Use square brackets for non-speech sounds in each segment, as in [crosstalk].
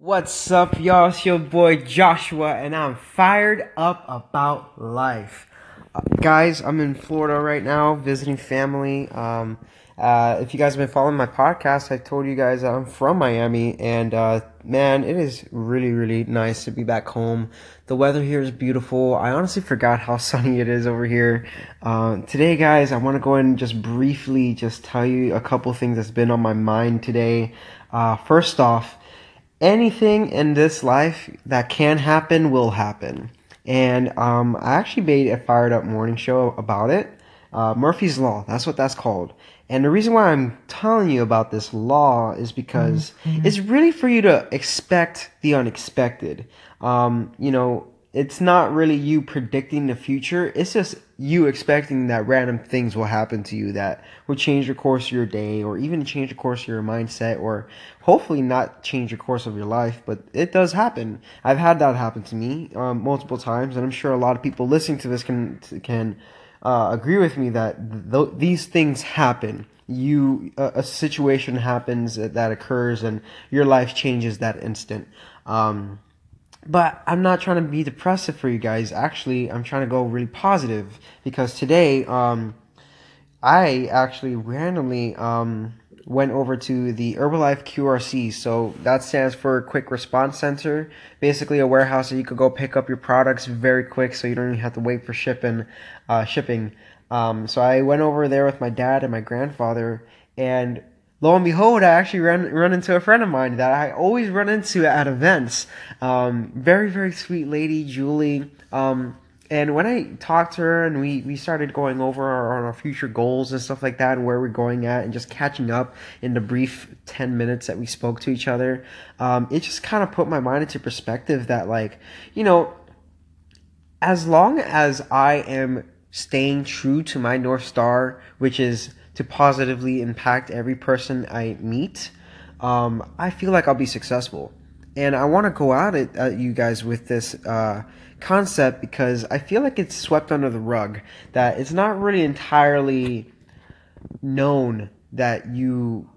What's up, y'all? It's your boy Joshua, and I'm fired up about life. Uh, guys, I'm in Florida right now visiting family. Um, uh, if you guys have been following my podcast, I told you guys I'm from Miami, and uh, man, it is really, really nice to be back home. The weather here is beautiful. I honestly forgot how [laughs] sunny it is over here. Uh, today, guys, I want to go and just briefly just tell you a couple things that's been on my mind today. Uh, first off, anything in this life that can happen will happen. And um, I actually made a fired up morning show about it. Uh, Murphy's Law, that's what that's called. And the reason why I'm telling you about this law is because mm-hmm. it's really for you to expect the unexpected. Um, you know, it's not really you predicting the future. It's just you expecting that random things will happen to you that will change the course of your day or even change the course of your mindset or hopefully not change the course of your life, but it does happen. I've had that happen to me um, multiple times, and I'm sure a lot of people listening to this can can uh, agree with me that th- these things happen. You a, a, situation happens that occurs, and your life changes that instant. Um, but I'm not trying to be depressive for you guys. Actually, I'm trying to go really positive because today, um, I actually randomly um, went over to the Herbalife QRC. So that stands for Quick Response Center. Basically, a warehouse that you could go pick up your products very quick, so you don't even have to wait for shipping. Uh, shipping. Um, so I went over there with my dad and my grandfather, and lo and behold, I actually ran run into a friend of mine that I always run into at events. Um, very very sweet lady, Julie. Um, and when I talked to her and we, we started going over our, our future goals and stuff like that and where we're going at and just catching up in the brief 10 minutes that we spoke to each other, um, it just kind of put my mind into perspective that, like, you know, as long as I am staying true to my North Star, which is to positively impact every person I meet, um, I feel like I'll be successful. And I want to go out at, at, you guys with this uh, concept because I feel like it's swept under the rug. That it's not really entirely known that you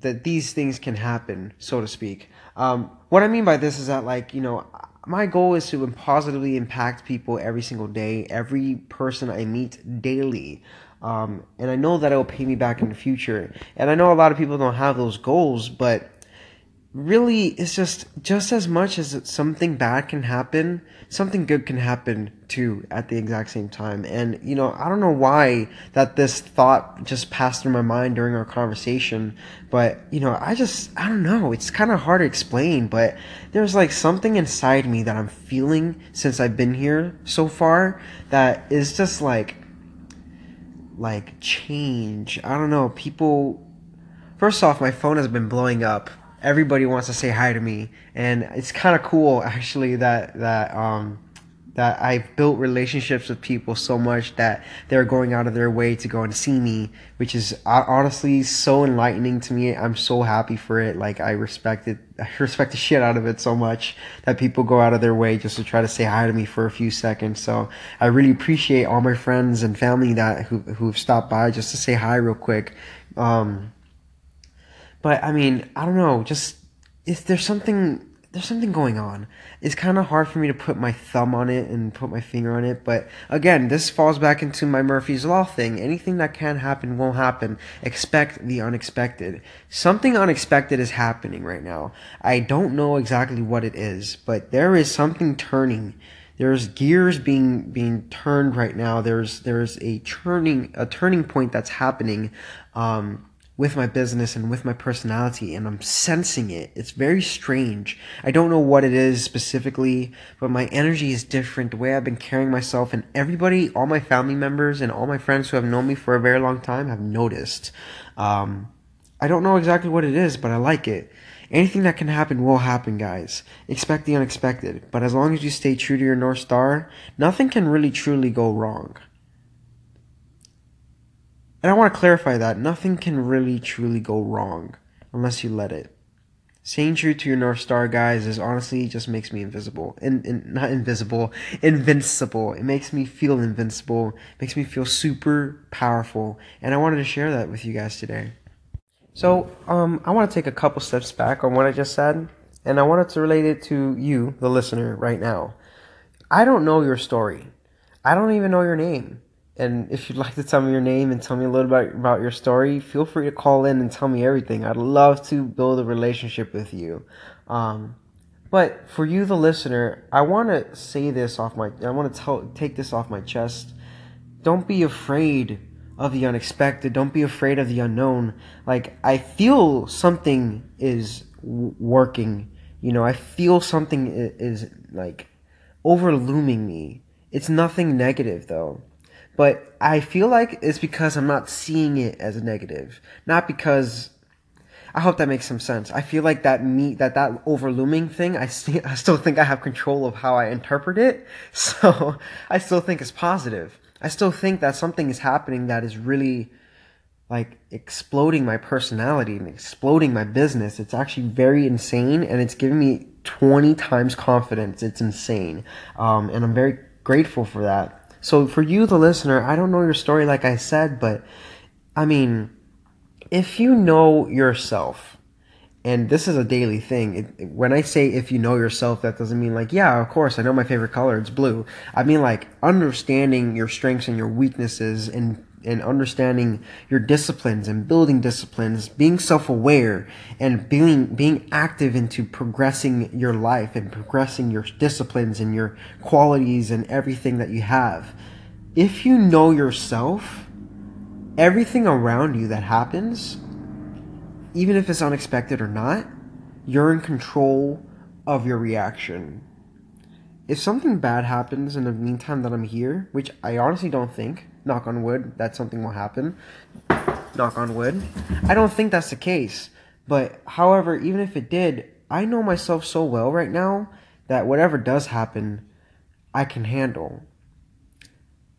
that these things can happen, so to speak. Um, what I mean by this is that, like, you know, my goal is to positively impact people every single day, every person I meet daily. Um, and I know that it will pay me back in the future. And I know a lot of people don't have those goals, but really it's just just as much as something bad can happen something good can happen too at the exact same time and you know i don't know why that this thought just passed through my mind during our conversation but you know i just i don't know it's kind of hard to explain but there's like something inside me that i'm feeling since i've been here so far that is just like like change. I don't know people first off my phone has been blowing up. Everybody wants to say hi to me, and it's kind of cool actually that that um that I've built relationships with people so much that they're going out of their way to go and see me, which is honestly so enlightening to me. I'm so happy for it. Like I respect it. [laughs] I respect the shit out of it so much that people go out of their way just to try to say hi to me for a few seconds. So I really appreciate all my friends and family that who who've stopped by just to say hi real quick. Um, but I mean, I don't know. Just if there's something there's something going on. It's kind of hard for me to put my thumb on it and put my finger on it. But again, this falls back into my Murphy's Law thing. Anything that can happen will happen. Expect the unexpected. Something unexpected is happening right now. I don't know exactly what it is, but there is something turning. There's gears being being turned right now. There's there's a turning a turning point that's happening. Um, with my business and with my personality and I'm sensing it. It's very strange. I don't know what it is specifically, but my energy is different. The way I've been carrying myself and everybody, all my family members and all my friends who have known me for a very long time have noticed. Um, I don't know exactly what it is, but I like it. Anything that can happen will happen, guys. Expect the unexpected. But as long as you stay true to your North Star, nothing can really truly go wrong. And I want to clarify that nothing can really truly go wrong unless you let it. Staying true to your North Star, guys, is honestly just makes me invisible. In, in, not invisible, invincible. It makes me feel invincible. Makes me feel super powerful. And I wanted to share that with you guys today. So, um, I want to take a couple steps back on what I just said. and I wanted to relate it to you, the listener, right now. I don't know your story. I don't even know your name. And if you'd like to tell me your name and tell me a little bit about your story, feel free to call in and tell me everything. I'd love to build a relationship with you. Um, but for you, the listener, I want to say this off my, I want to tell, take this off my chest. Don't be afraid of the unexpected. Don't be afraid of the unknown. Like, I feel something is working. You know, I feel something is, is like overlooming me. It's nothing negative though. But I feel like it's because I'm not seeing it as a negative, not because. I hope that makes some sense. I feel like that me that that overlooming thing. I see, [laughs] I still think I have control of how I interpret it, [laughs] so I still think it's positive. I still think that something is happening that is really like exploding my personality and exploding my business. It's actually very insane, and it's giving me 20 times confidence. It's insane, um, and I'm very grateful for that. So for you, the listener, I don't know your story like I said, but I mean, if you know yourself, and this is a daily thing. It, when I say if you know yourself, that doesn't mean like, yeah, of course, I know my favorite color, it's blue. I mean like understanding your strengths and your weaknesses and and understanding your disciplines and building disciplines, being self-aware and being being active into progressing your life and progressing your disciplines and your qualities and everything that you have. If you know yourself, everything around you that happens, even if it's unexpected or not, you're in control of your reaction. If something bad happens in the meantime that I'm here, which I honestly don't think, knock on wood, that something will happen. Knock on wood. I don't think that's the case. But however, even if it did, I know myself so well right now that whatever does happen, I can handle.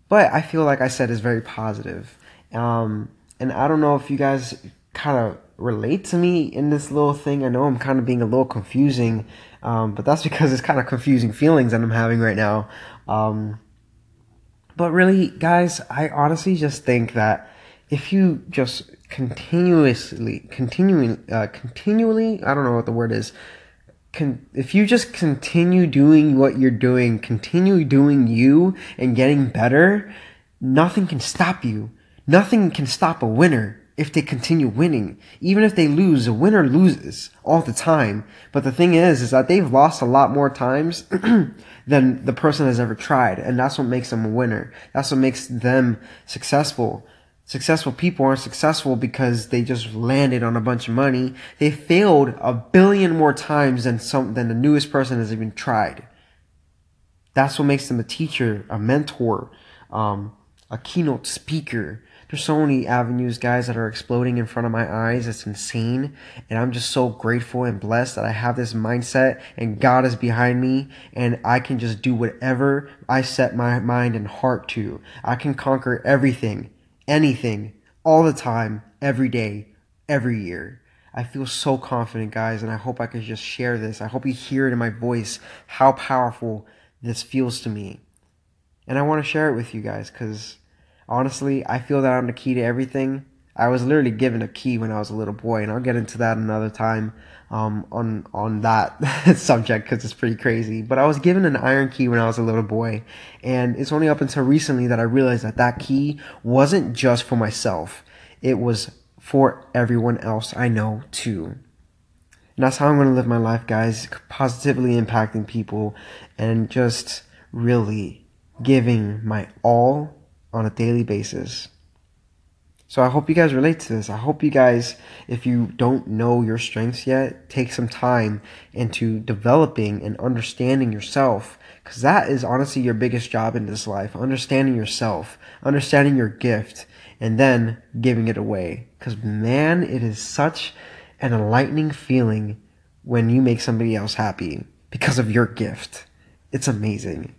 But I feel like I said is very positive. Um, and I don't know if you guys kind of relate to me in this little thing. I know I'm kind of being a little confusing, um, but that's because it's kind of confusing feelings that I'm having right now. Um, but really, guys, I honestly just think that if you just continuously, continuing, uh, continually, I don't know what the word is, Con- if you just continue doing what you're doing, continue doing you and getting better, nothing can stop you. Nothing can stop a winner if they continue winning. Even if they lose, a winner loses all the time. But the thing is, is that they've lost a lot more times [clears throat] than the person has ever tried. And that's what makes them a winner. That's what makes them successful. Successful people aren't successful because they just landed on a bunch of money. They failed a billion more times than some, than the newest person has even tried. That's what makes them a teacher, a mentor, um, a keynote speaker, there's so many avenues, guys, that are exploding in front of my eyes. It's insane. And I'm just so grateful and blessed that I have this mindset and God is behind me and I can just do whatever I set my mind and heart to. I can conquer everything, anything, all the time, every day, every year. I feel so confident, guys, and I hope I can just share this. I hope you hear it in my voice how powerful this feels to me. And I want to share it with you guys because honestly, I feel that I'm the key to everything. I was literally given a key when I was a little boy, and I'll get into that another time um, on on that [laughs] subject because it's pretty crazy. But I was given an iron key when I was a little boy, and it's only up until recently that I realized that that key wasn't just for myself; it was for everyone else I know too. And that's how I'm going to live my life, guys, positively impacting people and just really giving my all on a daily basis. So I hope you guys relate to this. I hope you guys, if you don't know your strengths yet, take some time into developing and understanding yourself. Because that is honestly your biggest job in this life. Understanding yourself, understanding your gift, and then giving it away. Because man, it is such an enlightening feeling when you make somebody else happy because of your gift. It's amazing.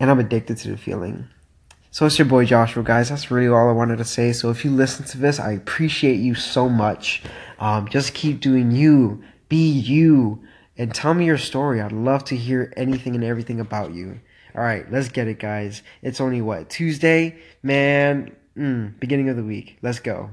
And I'm addicted to the feeling. So it's your boy Joshua, guys. That's really all I wanted to say. So if you listen to this, I appreciate you so much. Um, just keep doing you, be you, and tell me your story. I'd love to hear anything and everything about you. All right, let's get it, guys. It's only what Tuesday, man. Mm, beginning of the week. Let's go.